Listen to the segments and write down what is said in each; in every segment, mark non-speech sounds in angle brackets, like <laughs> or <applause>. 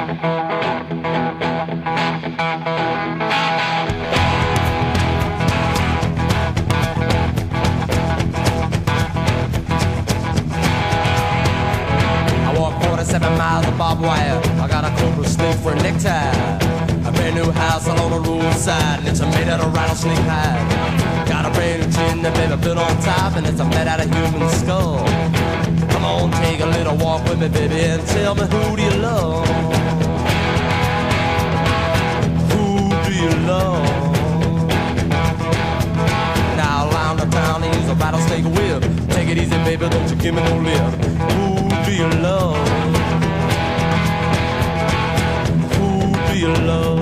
I walk 47 miles of barbed wire. I got a cobra snake for a necktie. A brand new house along the roadside, and it's made out of rattlesnake hide. Got a brand new chin that baby built on top, and it's made out of human skull. Come on, take a little walk with me, baby, and tell me who do you love? Baby, don't you give me no lip. Who do you love? Who do you love?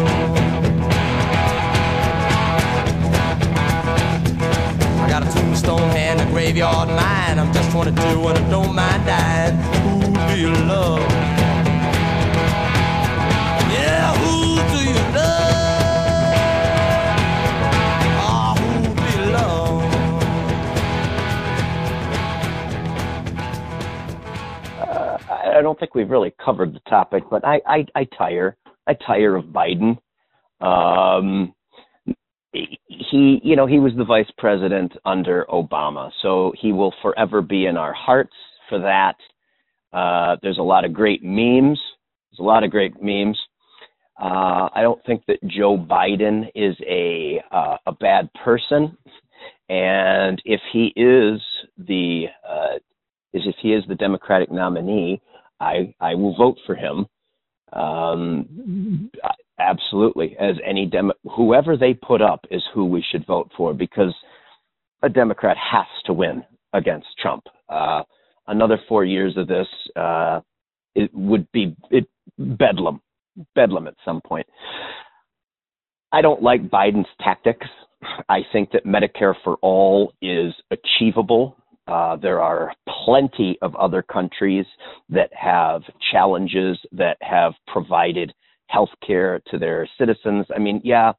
I got a tombstone and a graveyard mine. I'm just 22 and I don't mind dying. Who do you love? I don't think we've really covered the topic, but I, I, I tire. I tire of Biden. Um, he, you know, he was the vice president under Obama, so he will forever be in our hearts for that. Uh, there's a lot of great memes. There's a lot of great memes. Uh, I don't think that Joe Biden is a uh, a bad person, and if he is the uh, is if he is the Democratic nominee, I I will vote for him. Um, absolutely, as any Dem whoever they put up is who we should vote for because a Democrat has to win against Trump. Uh, another four years of this, uh, it would be it bedlam, bedlam at some point. I don't like Biden's tactics. I think that Medicare for all is achievable. Uh, there are plenty of other countries that have challenges that have provided health care to their citizens. I mean, yeah,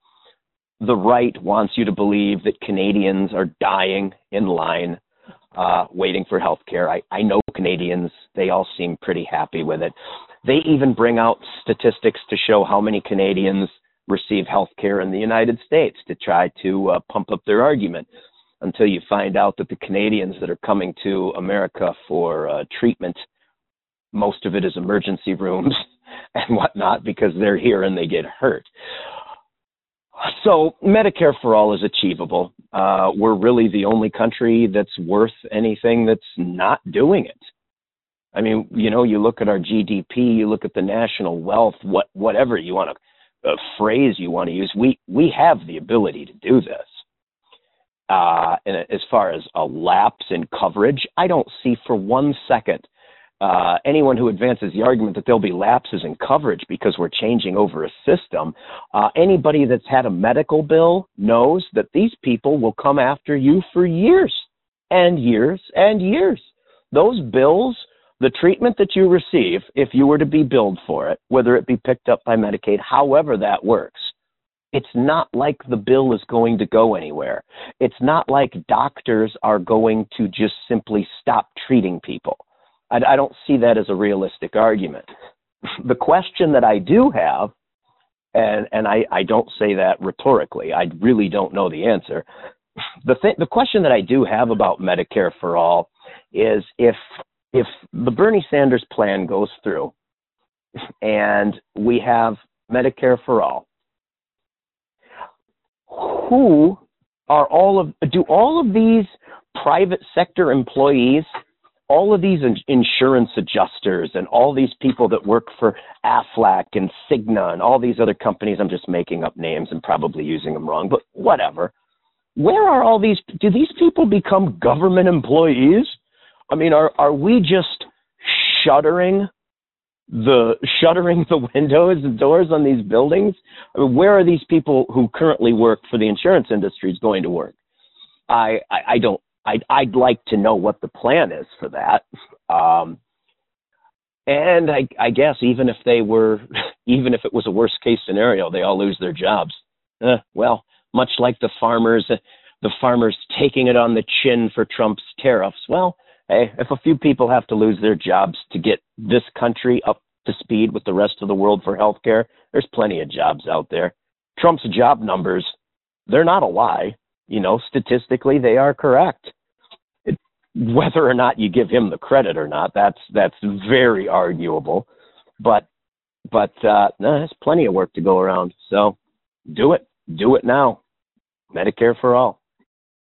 the right wants you to believe that Canadians are dying in line uh, waiting for health care. I, I know Canadians, they all seem pretty happy with it. They even bring out statistics to show how many Canadians receive health care in the United States to try to uh, pump up their argument until you find out that the Canadians that are coming to America for uh, treatment, most of it is emergency rooms <laughs> and whatnot because they're here and they get hurt. So Medicare for all is achievable. Uh, we're really the only country that's worth anything that's not doing it. I mean, you know, you look at our GDP, you look at the national wealth, what whatever you want to uh, phrase you want to use, we we have the ability to do this. Uh, and as far as a lapse in coverage, I don't see for one second uh, anyone who advances the argument that there'll be lapses in coverage because we're changing over a system. Uh, anybody that's had a medical bill knows that these people will come after you for years and years and years. Those bills, the treatment that you receive, if you were to be billed for it, whether it be picked up by Medicaid, however that works, it's not like the bill is going to go anywhere. It's not like doctors are going to just simply stop treating people. I, I don't see that as a realistic argument. <laughs> The question that I do have, and and I, I don't say that rhetorically, I really don't know the answer. <sighs> The th- the question that I do have about Medicare for all is if if the Bernie Sanders plan goes through, <laughs> and we have Medicare for all, who are all of do all of these private sector employees all of these insurance adjusters and all these people that work for Aflac and Cigna and all these other companies, I'm just making up names and probably using them wrong, but whatever. Where are all these? Do these people become government employees? I mean, are are we just shuttering the shuttering <laughs> the windows and doors on these buildings? I mean, where are these people who currently work for the insurance industry going to work? I, I, I don't I'd, I'd like to know what the plan is for that. Um, and I, I guess even if they were, <laughs> even if it was a worst case scenario, they all lose their jobs. Eh, well, much like the farmers, the farmers taking it on the chin for Trump's tariffs. Well, hey, if a few people have to lose their jobs to get this country up to speed with the rest of the world for healthcare, there's plenty of jobs out there. Trump's job numbers, they're not a lie. You know, statistically, they are correct. It, whether or not you give him the credit or not, that's that's very arguable. But but uh, no, there's plenty of work to go around. So do it, do it now. Medicare for all.